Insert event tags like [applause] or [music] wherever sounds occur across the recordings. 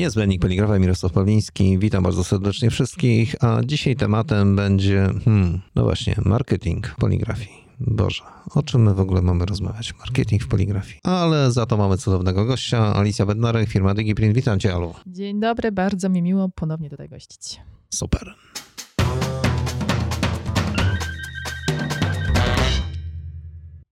Niezbędnik Poligrafa Mirosław Pawliński. Witam bardzo serdecznie wszystkich, a dzisiaj tematem będzie, hmm, no właśnie, marketing poligrafii. Boże, o czym my w ogóle mamy rozmawiać? Marketing w poligrafii. Ale za to mamy cudownego gościa, Alicja Bednarek, firma DigiPrint. Witam cię, Alu. Dzień dobry, bardzo mi miło ponownie tutaj gościć. Super.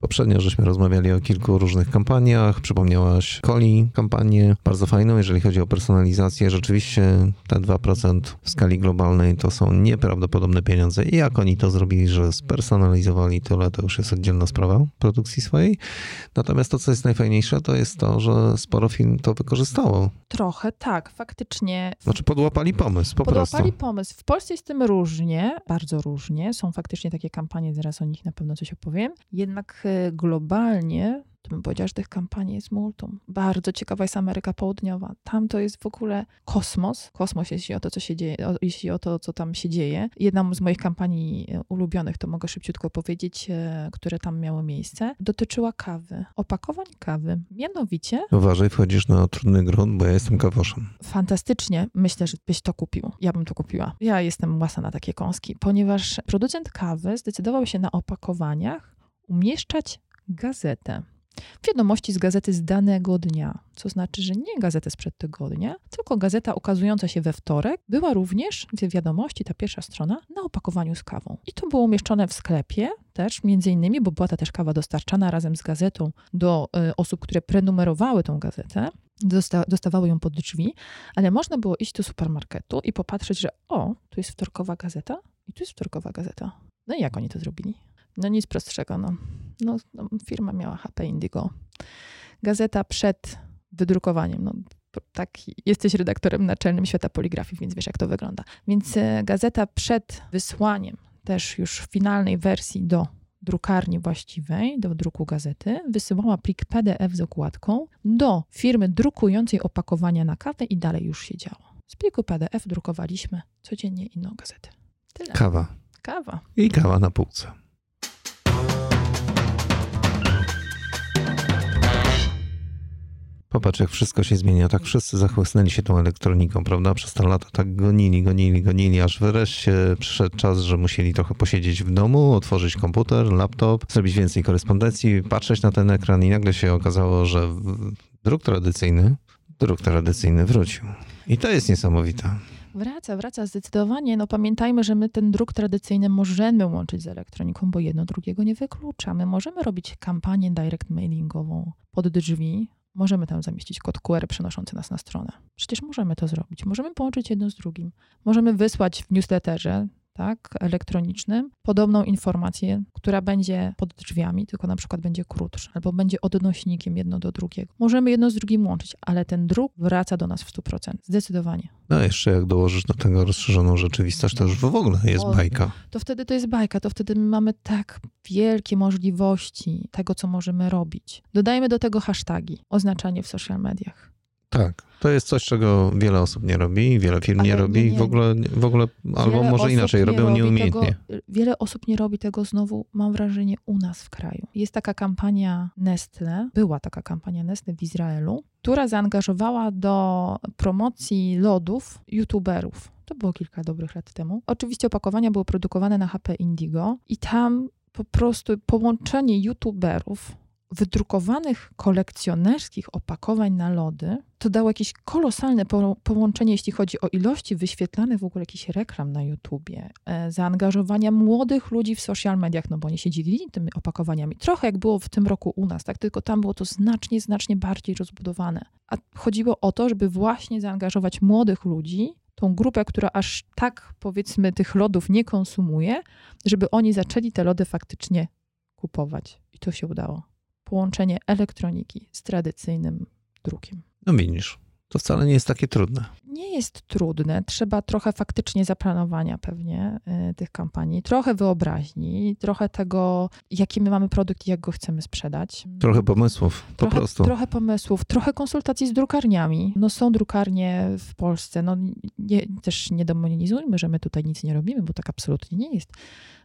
Poprzednio żeśmy rozmawiali o kilku różnych kampaniach. Przypomniałaś Coli kampanię, bardzo fajną, jeżeli chodzi o personalizację. Rzeczywiście te 2% w skali globalnej to są nieprawdopodobne pieniądze. I jak oni to zrobili, że spersonalizowali tyle, to już jest oddzielna sprawa produkcji swojej. Natomiast to, co jest najfajniejsze, to jest to, że sporo firm to wykorzystało. Trochę tak, faktycznie. Znaczy podłapali pomysł, po Podłapali prostu. pomysł. W Polsce jest z tym różnie, bardzo różnie. Są faktycznie takie kampanie, zaraz o nich na pewno coś opowiem. Jednak e, globalnie, to bym powiedziała, że tych kampanii jest multum. Bardzo ciekawa jest Ameryka Południowa. Tam to jest w ogóle kosmos. Kosmos, jeśli o to, co się dzieje, o, jeśli o to, co tam się dzieje. Jedną z moich kampanii e, ulubionych, to mogę szybciutko powiedzieć, e, które tam miały miejsce, dotyczyła kawy. Opakowań kawy. Mianowicie Uważaj, wchodzisz na trudny grunt, bo ja jestem kawoszem. fantastycznie. Myślę, że byś to kupił. Ja bym to kupiła. Ja jestem łasa na takie kąski, ponieważ producent kawy zdecydował się na opakowaniach umieszczać gazetę. Wiadomości z gazety z danego dnia, co znaczy, że nie gazetę sprzed tygodnia, tylko gazeta ukazująca się we wtorek była również, w wiadomości, ta pierwsza strona, na opakowaniu z kawą. I to było umieszczone w sklepie też, między innymi, bo była ta też kawa dostarczana razem z gazetą do y, osób, które prenumerowały tą gazetę dosta- dostawały ją pod drzwi, ale można było iść do supermarketu i popatrzeć, że o, tu jest wtorkowa gazeta i tu jest wtorkowa gazeta. No i jak oni to zrobili? No nic prostszego, no. No, no firma miała HP Indigo. Gazeta przed wydrukowaniem, no tak, jesteś redaktorem naczelnym Świata Poligrafii, więc wiesz, jak to wygląda. Więc e, gazeta przed wysłaniem też już finalnej wersji do drukarni właściwej, do druku gazety, wysyłała plik PDF z okładką do firmy drukującej opakowania na kawę i dalej już się działo. Z pliku PDF drukowaliśmy codziennie inną gazetę. Tyle. Kawa. Kawa. I kawa na półce. Popatrz, jak wszystko się zmienia. Tak wszyscy zachłysnęli się tą elektroniką, prawda? Przez te lata tak gonili, gonili, gonili, aż wreszcie przyszedł czas, że musieli trochę posiedzieć w domu, otworzyć komputer, laptop, zrobić więcej korespondencji, patrzeć na ten ekran i nagle się okazało, że druk tradycyjny, druk tradycyjny wrócił. I to jest niesamowite. Wraca, wraca zdecydowanie. No pamiętajmy, że my ten druk tradycyjny możemy łączyć z elektroniką, bo jedno drugiego nie wyklucza. My możemy robić kampanię direct mailingową pod drzwi. Możemy tam zamieścić kod QR przenoszący nas na stronę. Przecież możemy to zrobić. Możemy połączyć jedno z drugim. Możemy wysłać w newsletterze, tak, elektronicznym, podobną informację, która będzie pod drzwiami, tylko na przykład będzie krótsza, albo będzie odnośnikiem jedno do drugiego. Możemy jedno z drugim łączyć, ale ten druk wraca do nas w 100%. Zdecydowanie. No jeszcze jak dołożysz do tego rozszerzoną rzeczywistość, to już w ogóle jest O, bajka. to wtedy to jest bajka, to wtedy my mamy tak wielkie możliwości tego, co możemy robić. Dodajmy do tego hashtagi, oznaczanie w social mediach. Tak, to jest coś, czego wiele osób nie robi, wiele firm nie robi, nie, nie. w ogóle, w ogóle albo Wiele może inaczej, nie robią robi nieumiejętnie. Tego, wiele osób nie robi tego znowu, mam wrażenie, u nas w kraju. Jest taka kampania Nestle, była taka kampania Nestle w Izraelu, która zaangażowała do promocji lodów youtuberów. To było kilka dobrych lat temu. Oczywiście opakowania były produkowane na HP Indigo i tam po prostu połączenie youtuberów wydrukowanych kolekcjonerskich opakowań na lody, to dało jakieś kolosalne po połączenie, jeśli chodzi o ilości wyświetlanych w ogóle jakichś reklam na YouTubie, e, zaangażowania młodych ludzi w social mediach, no bo oni się dzielili tymi opakowaniami. Trochę jak było w tym roku u nas, tak? Tylko tam było to znacznie, znacznie bardziej rozbudowane. A chodziło o to, żeby właśnie zaangażować młodych ludzi, tą grupę, która aż tak, powiedzmy, tych lodów nie konsumuje, żeby oni zaczęli te lody faktycznie kupować. I to się udało. Połączenie elektroniki z tradycyjnym drukiem. No widzisz, to wcale nie jest takie trudne. Nie jest trudne. Trzeba trochę faktycznie zaplanowania pewnie y, tych kampanii, trochę wyobraźni, trochę tego, jaki my mamy produkt i jak go chcemy sprzedać. Trochę pomysłów, po trochę, prostu. Trochę pomysłów, trochę konsultacji z drukarniami. No są drukarnie w Polsce, no nie, też nie demonizujmy, że my tutaj nic nie robimy, bo tak absolutnie nie jest.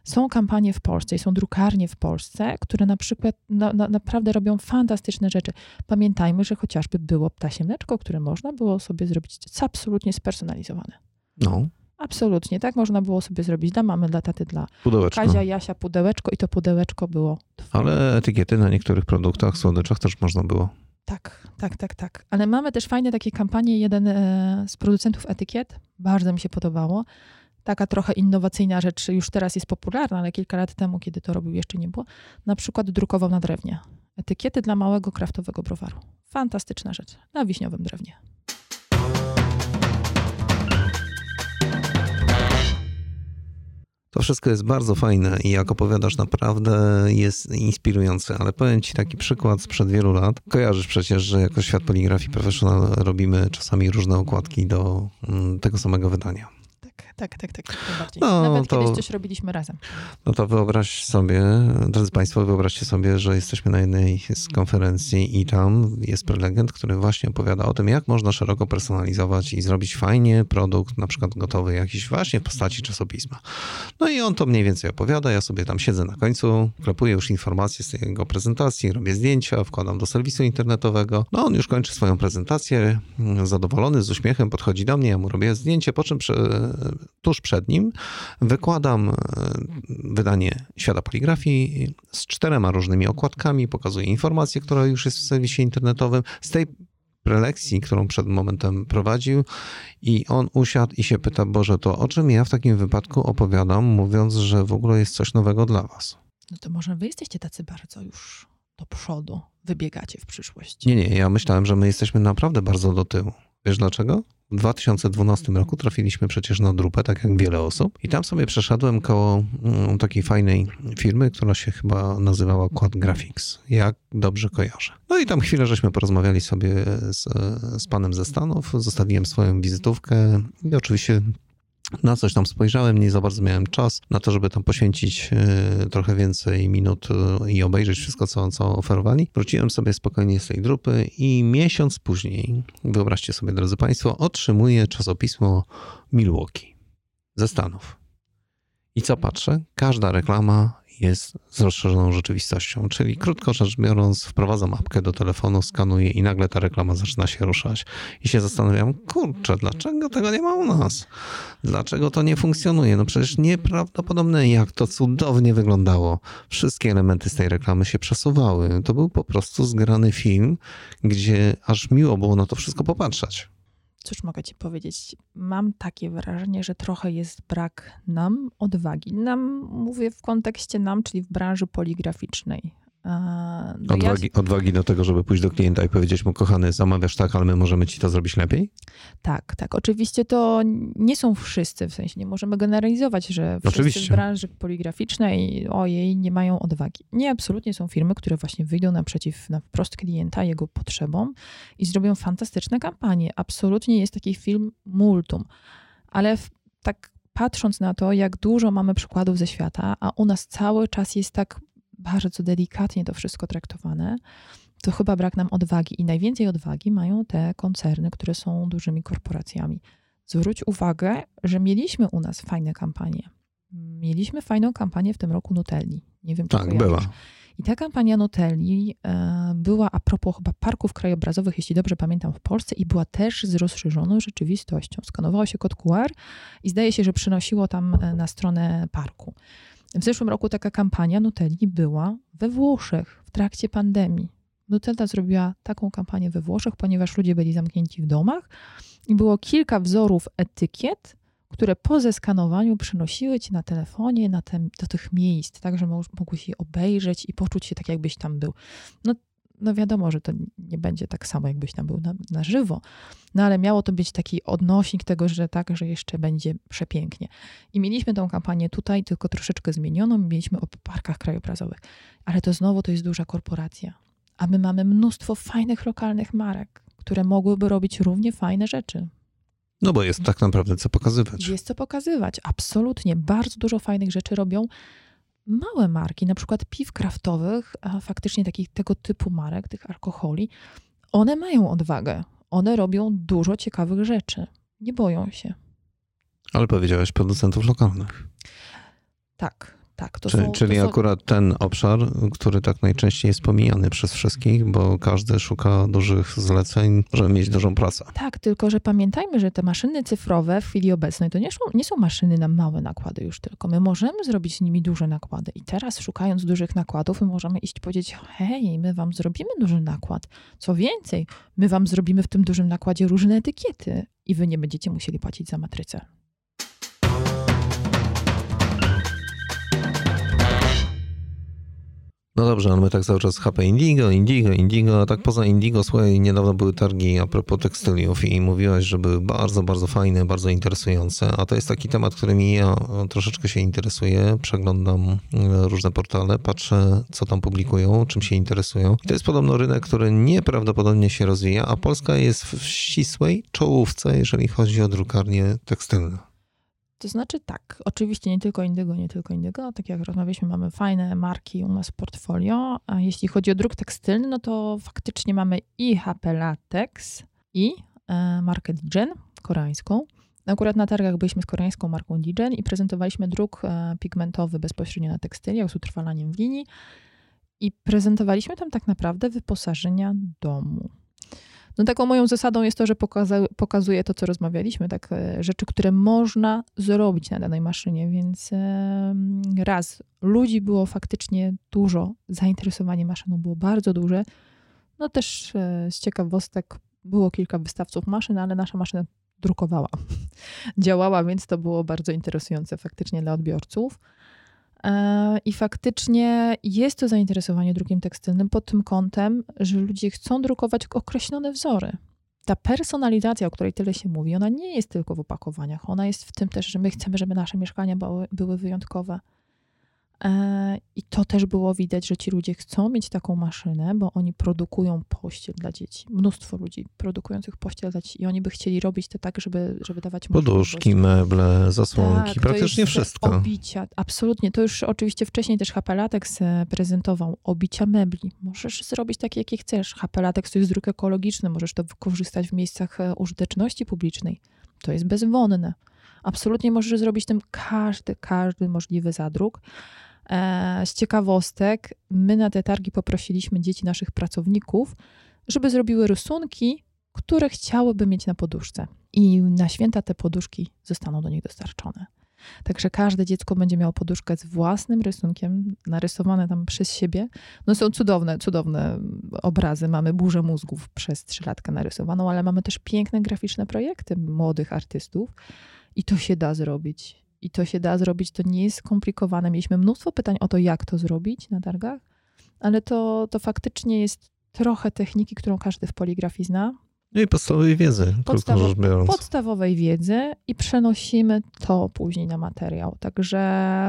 Są kampanie w Polsce i są drukarnie w Polsce, które na przykład no, na, naprawdę robią fantastyczne rzeczy. Pamiętajmy, że chociażby było ptasie mleczko, które można było sobie zrobić absolutnie spersonalizowane. No, Absolutnie, tak można było sobie zrobić dla mamy, dla taty, dla pudełeczko. Kazia, Jasia, pudełeczko i to pudełeczko było twoje. Ale etykiety na niektórych produktach, słodyczach też można było. Tak, tak, tak, tak. Ale mamy też fajne takie kampanie. Jeden e, z producentów etykiet, bardzo mi się podobało. Taka trochę innowacyjna rzecz, już teraz jest popularna, ale kilka lat temu, kiedy to robił, jeszcze nie było. Na przykład drukował na drewnie. Etykiety dla małego kraftowego browaru. Fantastyczna rzecz. Na wiśniowym drewnie. To wszystko jest bardzo fajne i jak opowiadasz, naprawdę jest inspirujące. Ale powiem Ci taki przykład sprzed wielu lat. Kojarzysz przecież, że jako Świat Poligrafii Professional robimy czasami różne okładki do mm, tego samego wydania. Tak, tak, tak. No, Nawet to- kiedyś coś robiliśmy razem. No to wyobraź sobie, drodzy Państwo, wyobraźcie sobie, że jesteśmy na jednej z konferencji i tam jest prelegent, który właśnie opowiada o tym, jak można szeroko personalizować i zrobić fajnie produkt, na przykład gotowy jakiś właśnie w postaci czasopisma. No i on to mniej więcej opowiada, ja sobie tam siedzę na końcu, klepuję już informacje z jego prezentacji, robię zdjęcia, wkładam do serwisu internetowego. No on już kończy swoją prezentację, zadowolony, z uśmiechem podchodzi do mnie, ja mu robię zdjęcie, po czym tuż przed nim wykładam e, wydanie Świata Poligrafii z czterema różnymi okładkami, pokazuję informację, która już jest w serwisie internetowym. Z tej prelekcji, którą przed momentem prowadził i on usiadł i się pyta, Boże, to o czym ja w takim wypadku opowiadam, mówiąc, że w ogóle jest coś nowego dla was? No to może wy jesteście tacy bardzo już do przodu, wybiegacie w przyszłość. Nie, nie, ja myślałem, że my jesteśmy naprawdę bardzo do tyłu. Wiesz dlaczego? W 2012 roku trafiliśmy przecież na drupę, tak jak wiele osób, i tam sobie przeszedłem koło mm, takiej fajnej firmy, która się chyba nazywała Quad Graphics, jak dobrze kojarzę. No i tam chwilę żeśmy porozmawiali sobie z, z panem ze Stanów, zostawiłem swoją wizytówkę i oczywiście na coś tam spojrzałem, nie za bardzo miałem czas na to, żeby tam poświęcić e, trochę więcej minut e, i obejrzeć wszystko, co, co oferowali. Wróciłem sobie spokojnie z tej grupy i miesiąc później, wyobraźcie sobie, drodzy Państwo, otrzymuję czasopismo Milwaukee ze Stanów. I co patrzę? Każda reklama jest z rozszerzoną rzeczywistością, czyli krótko rzecz biorąc, wprowadzam apkę do telefonu, skanuję i nagle ta reklama zaczyna się ruszać. I się zastanawiam, kurczę, dlaczego tego nie ma u nas? Dlaczego to nie funkcjonuje? No przecież nieprawdopodobne, jak to cudownie wyglądało. Wszystkie elementy z tej reklamy się przesuwały. To był po prostu zgrany film, gdzie aż miło było na to wszystko popatrzeć. Cóż mogę ci powiedzieć? Mam takie wrażenie, że trochę jest brak nam odwagi. Nam, mówię w kontekście nam, czyli w branży poligraficznej. No ja- Odwagi, odwagi do tego, żeby pójść do klienta i powiedzieć mu, kochany, zamawiasz tak, ale my możemy ci to zrobić lepiej? Tak, tak. Oczywiście to nie są wszyscy, w sensie nie możemy generalizować, że wszyscy Oczywiście. w branży poligraficznej ojej, nie mają odwagi. Nie, absolutnie są firmy, które właśnie wyjdą naprzeciw na wprost klienta, jego potrzebom i zrobią fantastyczne kampanie. Absolutnie jest takich firm multum. Ale w, tak patrząc na to, jak dużo mamy przykładów ze świata, a u nas cały czas jest tak bardzo delikatnie to wszystko traktowane, to chyba brak nam odwagi. I najwięcej odwagi mają te koncerny, które są dużymi korporacjami. Zwróć uwagę, że mieliśmy u nas fajne kampanie. Mieliśmy fajną kampanię w tym roku Nutelli. Nie wiem, czy Tak, była. I ta kampania Nutelli e, była a propos chyba parków krajobrazowych, jeśli dobrze pamiętam, w Polsce i była też z rozszerzoną rzeczywistością. Skanowało się kod QR i zdaje się, że przynosiło tam e, na stronę parku. W zeszłym roku taka kampania Nutelli była we Włoszech w trakcie pandemii. Nutella zrobiła taką kampanię we Włoszech, ponieważ ludzie byli zamknięci w domach i było kilka wzorów etykiet, które po zeskanowaniu przynosiły ci na telefonie na te, do tych miejsc, tak, że mo- mogłeś je obejrzeć i poczuć się tak, jakbyś tam był. No, no wiadomo, że to nie będzie tak samo, jakbyś tam był na, na żywo, no ale miało to być taki odnośnik tego, że tak, że jeszcze będzie przepięknie. I mieliśmy tą kampanię tutaj, tylko troszeczkę zmienioną, mieliśmy o parkach krajobrazowych. Ale to znowu to jest duża korporacja. A my mamy mnóstwo fajnych lokalnych marek, które mogłyby robić równie fajne rzeczy. No bo jest tak naprawdę co pokazywać. Jest co pokazywać, absolutnie. Bardzo dużo fajnych rzeczy robią małe marki, na przykład piw kraftowych, a faktycznie takich tego typu marek, tych alkoholi. One mają odwagę. One robią dużo ciekawych rzeczy. Nie boją się. Ale powiedziałeś producentów lokalnych. Tak, tak. To Czy, są, czyli to są... akurat ten obszar, który tak najczęściej jest pomijany przez wszystkich, bo każdy szuka dużych zleceń, żeby mieć dużą pracę. Tak, tylko że pamiętajmy, że te maszyny cyfrowe w chwili obecnej to nie są, nie są maszyny na małe nakłady już tylko. My możemy zrobić z nimi duże nakłady. I teraz szukając dużych nakładów, my możemy iść i powiedzieć, hej, my wam zrobimy duży nakład. Co więcej, my wam zrobimy w tym dużym nakładzie różne etykiety i wy nie będziecie musieli płacić za matrycę. No dobrze, ale my tak cały czas HP Indigo, Indigo, Indigo, a tak poza Indigo, słuchaj, niedawno były targi a propos tekstyliów i mówiłaś, że były bardzo, bardzo fajne, bardzo interesujące, a to jest taki temat, którym ja troszeczkę się interesuję, przeglądam e, różne portale, patrzę, co tam publikują, czym się interesują. I to jest podobno rynek, który nieprawdopodobnie się rozwija, a Polska jest w ścisłej czołówce, jeżeli chodzi o drukarnie tekstylne. To znaczy tak, oczywiście nie tylko Indygo, nie tylko Indygo. Tak jak rozmawialiśmy, mamy fajne marki u nas w portfolio. A jeśli chodzi o druk tekstylny, no to faktycznie mamy i HP Latex, i e, markę Digen koreańską. Akurat na targach byliśmy z koreańską marką Digen i prezentowaliśmy druk e, pigmentowy bezpośrednio na tekstyliach z utrwalaniem w linii. I prezentowaliśmy tam tak naprawdę wyposażenia domu. No taką moją zasadą jest to, że pokaza- pokazuję to, co rozmawialiśmy, tak e, rzeczy, które można zrobić na danej maszynie, więc raz, ludzi było faktycznie dużo, zainteresowanie maszyną było bardzo duże. No też e, z ciekawostek było kilka wystawców maszyn, ale nasza maszyna drukowała, [laughs] działała, więc to było bardzo interesujące faktycznie dla odbiorców. E, I faktycznie jest to zainteresowanie drukiem tekstylnym pod tym kątem, że ludzie chcą drukować określone wzory. Ta personalizacja, o której tyle się mówi, ona nie jest tylko w opakowaniach. Ona jest w tym też, że my chcemy, żeby nasze mieszkania były, były wyjątkowe. E, I to też było widać, że ci ludzie chcą mieć taką maszynę, bo oni produkują pościel dla dzieci. Mnóstwo ludzi produkujących pościel dla dzieci i oni by chcieli robić to tak, żeby, żeby dawać Poduszki, meble, zasłonki, tak, praktycznie wszystko. Obicia, absolutnie. To już oczywiście wcześniej też HP Latex e, prezentował obicia mebli. Możesz zrobić takie, jakie chcesz. HP Latex to jest druk ekologiczny, możesz to wykorzystać w miejscach e, użyteczności publicznej. To jest bezwonne. Absolutnie możesz zrobić tym każdy, każdy możliwy zadruk. E, z ciekawostek, my na te targi poprosiliśmy dzieci naszych pracowników, żeby zrobiły rysunki, które chciałyby mieć na poduszce. I na święta te poduszki zostaną do nich dostarczone. Także każde dziecko będzie miało poduszkę z własnym rysunkiem, narysowane tam przez siebie. No są cudowne, cudowne obrazy. Mamy burzę mózgów przez trzylatkę narysowaną, ale mamy też piękne graficzne projekty młodych artystów. I to się da zrobić. I to się da zrobić, to nie jest skomplikowane. Mieliśmy mnóstwo pytań o to, jak to zrobić na targach, ale to, to faktycznie jest trochę techniki, którą każdy w poligrafii zna. No i podstawowej wiedzy, Podstawo rzecz biorąc. Podstawowej wiedzy i przenosimy to później na materiał. Także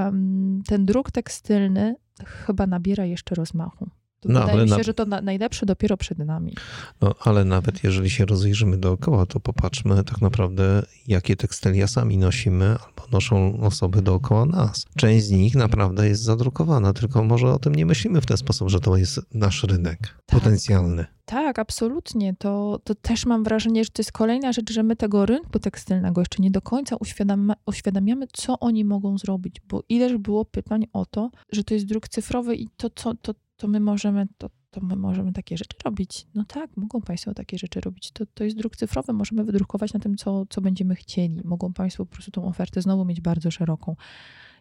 mm, ten druk tekstylny chyba nabiera jeszcze rozmachu. No, Wydaje mi się, na... że to na, najlepsze dopiero przed nami. No, ale nawet jeżeli się rozejrzymy dookoła, to popatrzmy tak naprawdę, jakie tekstylia sami nosimy albo noszą osoby dookoła nas. Część z nich naprawdę jest zadrukowana, tylko może o tym nie myślimy w ten sposób, że to jest nasz rynek tak. potencjalny. Tak, absolutnie. To, to też mam wrażenie, że to jest kolejna rzecz, że my tego rynku tekstylnego jeszcze nie do końca uświadamiamy, co oni mogą zrobić, bo ileż było pytań o to, że to jest druk cyfrowy i to, co, to, to my możemy, to, to my możemy takie rzeczy robić. No tak, mogą Państwo takie rzeczy robić. To, to jest druk cyfrowy, możemy wydrukować na tym, co, co będziemy chcieli. Mogą Państwo po prostu tą ofertę znowu mieć bardzo szeroką.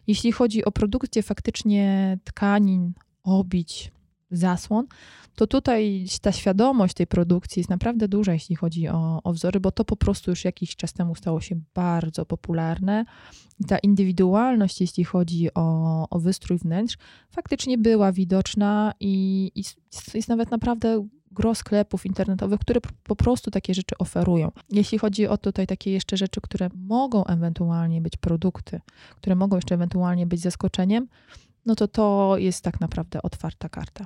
Jeśli chodzi o produkcję faktycznie tkanin, obić, zasłon, to tutaj ta świadomość tej produkcji jest naprawdę duża, jeśli chodzi o, o wzory, bo to po prostu już jakiś czas temu stało się bardzo popularne. Ta indywidualność, jeśli chodzi o, o wystrój wnętrz, faktycznie była widoczna i, i jest nawet naprawdę gro sklepów internetowych, które po prostu takie rzeczy oferują. Jeśli chodzi o tutaj takie jeszcze rzeczy, które mogą ewentualnie być produkty, które mogą jeszcze ewentualnie być zaskoczeniem, no to to jest tak naprawdę otwarta karta.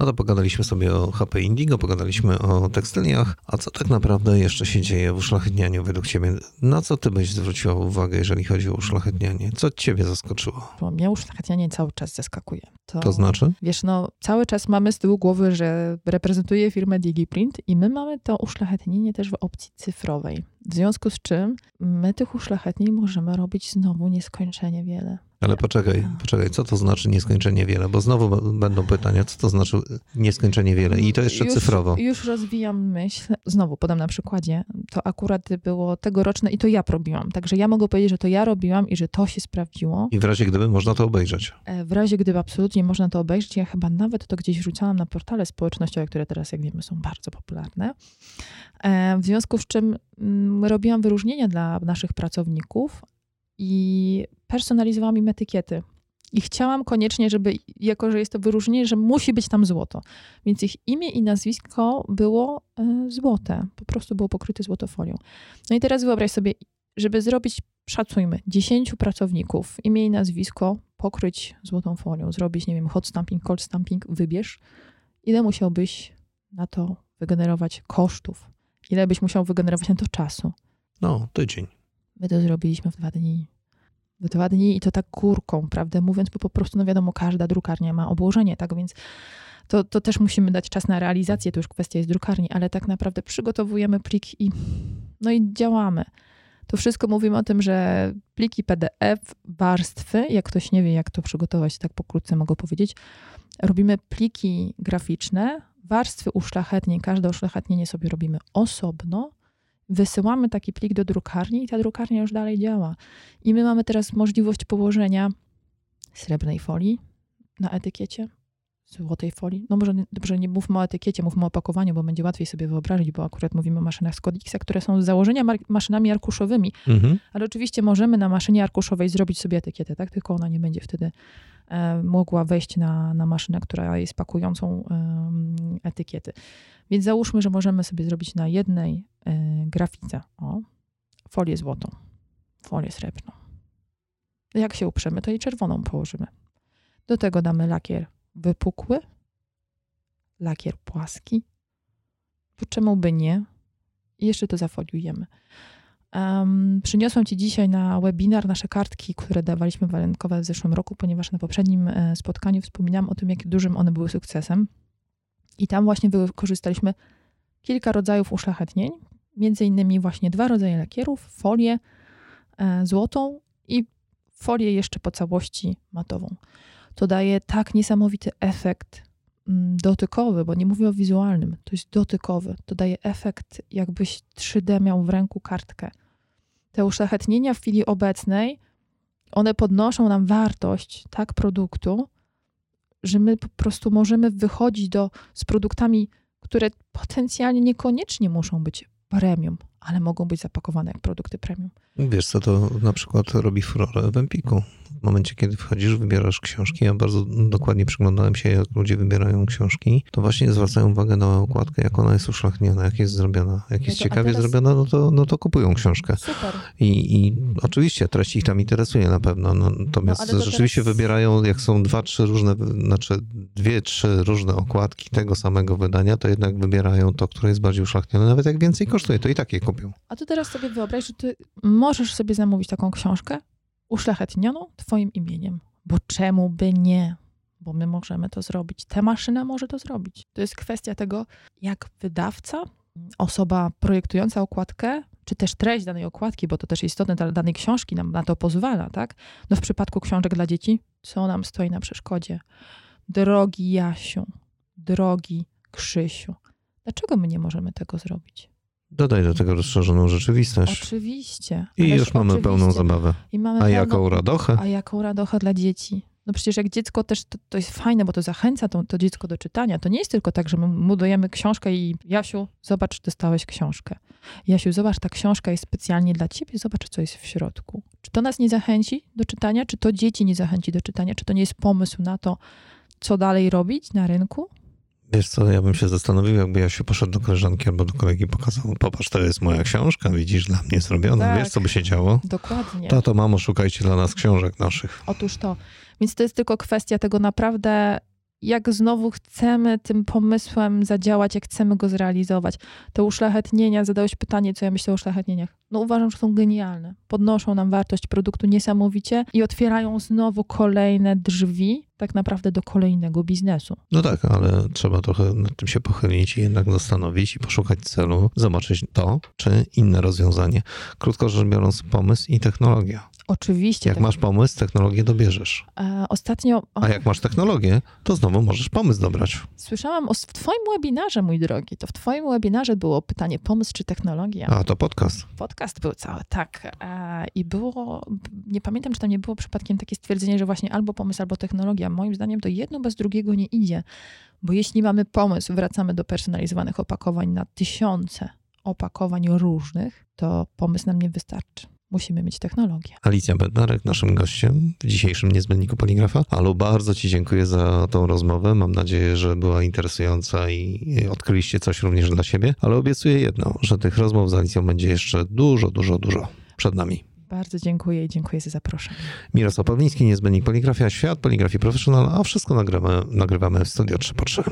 No to pogadaliśmy sobie o HP Indigo, pogadaliśmy o tekstyliach, a co tak naprawdę jeszcze się dzieje w uszlachetnianiu według ciebie? Na co ty byś zwróciła uwagę, jeżeli chodzi o uszlachetnianie? Co ciebie zaskoczyło? Bo mnie uszlachetnianie cały czas zaskakuje. To znaczy? Wiesz, no cały czas mamy z tyłu głowy, że reprezentuję firmę DigiPrint i my mamy to uszlachetnienie też w opcji cyfrowej. W związku z czym my tych uszlachetnień możemy robić znowu nieskończenie wiele. Ale poczekaj, poczekaj, co to znaczy nieskończenie wiele? Bo znowu będą pytania, co to znaczy nieskończenie wiele? I to jeszcze już, cyfrowo. Już rozwijam myśl. Znowu podam na przykładzie. To akurat było tegoroczne i to ja robiłam. Także ja mogę powiedzieć, że to ja robiłam i że to się sprawdziło. I w razie gdyby można to obejrzeć. E, w razie gdyby absolutnie można to obejrzeć, ja chyba nawet to gdzieś wrzucałam na portale społecznościowe, które teraz, jak wiemy, są bardzo popularne. E, w związku z czym mm, robiłam wyróżnienia dla naszych pracowników i personalizowałam im etykiety. I chciałam koniecznie, żeby, jako że jest to wyróżnienie, że musi być tam złoto. Więc ich imię i nazwisko było e, złote. Po prostu było pokryte złotofolią. No i teraz wyobraź sobie, żeby zrobić, szacujmy, 10 pracowników, imię i nazwisko, pokryć złotą folią, zrobić, nie wiem, hot stamping, cold stamping, wybierz. Ile musiałbyś na to wygenerować kosztów? Ile byś musiał wygenerować na to czasu? No, tydzień. My to zrobiliśmy w dwa dni. W dwa dni i to tak górką, prawdę mówiąc, bo po prostu, no wiadomo, każda drukarnia ma obłożenie, tak więc to, to też musimy dać czas na realizację, to już kwestia jest drukarni, ale tak naprawdę przygotowujemy plik i no i działamy. To wszystko mówimy o tym, że pliki PDF, warstwy, jak ktoś nie wie, jak to przygotować, tak pokrótce mogę powiedzieć, robimy pliki graficzne, warstwy uszlachetnień, każde uszlachetnienie sobie robimy osobno, wysyłamy taki plik do drukarni i ta drukarnia już dalej działa. I my mamy teraz możliwość położenia srebrnej folii na etykiecie, złotej folii. No może dobrze, nie mówmy o etykiecie, mówmy o opakowaniu, bo będzie łatwiej sobie wyobrazić, bo akurat mówimy o maszynach z Codixa, które są z założenia maszynami arkuszowymi. Mhm. Ale oczywiście możemy na maszynie arkuszowej zrobić sobie etykietę, tak? Tylko ona nie będzie wtedy e, mogła wejść na, na maszynę, która jest pakującą e, etykiety. Więc załóżmy, że możemy sobie zrobić na jednej y, grafice o, folię złotą, folię srebrną. Jak się uprzemy, to i czerwoną położymy. Do tego damy lakier wypukły, lakier płaski. Bo czemu by nie? I jeszcze to zafoliujemy. Um, przyniosłam Ci dzisiaj na webinar nasze kartki, które dawaliśmy walentkowe w zeszłym roku, ponieważ na poprzednim e, spotkaniu wspominałam o tym, jak dużym one były sukcesem. I tam właśnie wykorzystaliśmy kilka rodzajów uszlachetnień, między innymi właśnie dwa rodzaje lakierów, folię e, złotą i folię jeszcze po całości matową. To daje tak niesamowity efekt mm, dotykowy, bo nie mówię o wizualnym, to jest dotykowy. To daje efekt, jakbyś 3D miał w ręku kartkę. Te uszlachetnienia w chwili obecnej, one podnoszą nam wartość tak produktu, że my po prostu możemy wychodzić do, z produktami, które potencjalnie niekoniecznie muszą być premium, ale mogą być zapakowane jak produkty premium. Wiesz co, to na przykład robi furorę w Empiku. W momencie, kiedy wchodzisz, wybierasz książki, ja bardzo dokładnie przyglądałem się, jak ludzie wybierają książki, to właśnie zwracają uwagę na okładkę, jak ona jest uszlachniona, jak jest zrobiona. Jak jest ciekawie teraz... zrobiona, no to, no to kupują książkę. Super. I, I oczywiście treść ich tam interesuje na pewno, no, natomiast no, rzeczywiście teraz... wybierają, jak są dwa, trzy różne, znaczy dwie, trzy różne okładki tego samego wydania, to jednak wybierają to, które jest bardziej uszlachnione. Nawet jak więcej kosztuje, to i tak A tu teraz sobie wyobraź, że ty możesz sobie zamówić taką książkę, uszlachetnioną Twoim imieniem. Bo czemu by nie? Bo my możemy to zrobić. Ta maszyna może to zrobić. To jest kwestia tego, jak wydawca, osoba projektująca okładkę, czy też treść danej okładki, bo to też istotne dla danej książki, nam na to pozwala, tak? No w przypadku książek dla dzieci, co nam stoi na przeszkodzie? Drogi Jasiu, drogi Krzysiu, dlaczego my nie możemy tego zrobić? Dodaj do tego rozszerzoną rzeczywistość. Oczywiście. I już mamy oczywiście. pełną zabawę. Mamy a pełną, jaką radochę? A jaką radochę dla dzieci. No przecież jak dziecko też, to, to jest fajne, bo to zachęca to, to, dziecko do czytania. To nie jest tylko tak, że my mu dajemy książkę i Jasiu, zobacz, dostałeś książkę. Jasiu, zobacz, ta książka jest specjalnie dla ciebie, zobacz, co jest w środku. Czy to nas nie zachęci do czytania? Czy to dzieci nie zachęci do czytania? Czy to nie jest pomysł na to, co dalej robić na rynku? Wiesz co, ja bym się zastanowił, jakby ja się poszedł do koleżanki albo do kolegi pokazał, popatrz, to jest moja książka, widzisz, dla mnie zrobiona, tak, wiesz, co by się działo? Dokładnie. Tato, mamo, szukajcie dla nas książek naszych. Otóż to. Więc to jest tylko kwestia tego naprawdę jak znowu chcemy tym pomysłem zadziałać, jak chcemy go zrealizować. Te uszlachetnienia, zadałeś pytanie, co ja myślę o uszlachetnieniach. No uważam, że są genialne. Podnoszą nam wartość produktu niesamowicie i otwierają znowu kolejne drzwi tak naprawdę do kolejnego biznesu. No tak, ale trzeba trochę nad tym się pochylić i jednak zastanowić i poszukać celu, zobaczyć to czy inne rozwiązanie. Krótko rzecz biorąc, pomysł i technologia. Oczywiście. Jak tak. masz pomysł, technologię dobierzesz. E, ostatnio. A jak masz technologię, to znowu możesz pomysł dobrać. Słyszałam o, w Twoim webinarze, mój drogi. To w Twoim webinarze było pytanie pomysł czy technologia. A to podcast. Podcast był cały, tak. E, I było, nie pamiętam, czy tam nie było przypadkiem takie stwierdzenie, że właśnie albo pomysł, albo technologia. Moim zdaniem to jedno bez drugiego nie idzie. Bo jeśli mamy pomysł, wracamy do personalizowanych opakowań na tysiące opakowań różnych, to pomysł nam nie wystarczy musimy mieć technologię. Alicja Bednarek, naszym gościem w dzisiejszym Niezbędniku Poligrafa. Alu, bardzo Ci dziękuję za tą rozmowę. Mam nadzieję, że była interesująca i odkryliście coś również dla siebie, ale obiecuję jedno, że tych rozmów z Alicją będzie jeszcze dużo, dużo, dużo przed nami. Bardzo dziękuję i dziękuję za zaproszenie. Mirosław Pawliński, Niezbędnik Poligrafia, Świat Poligrafii Professional, a wszystko nagrywamy, nagrywamy w Studio 3 po 3.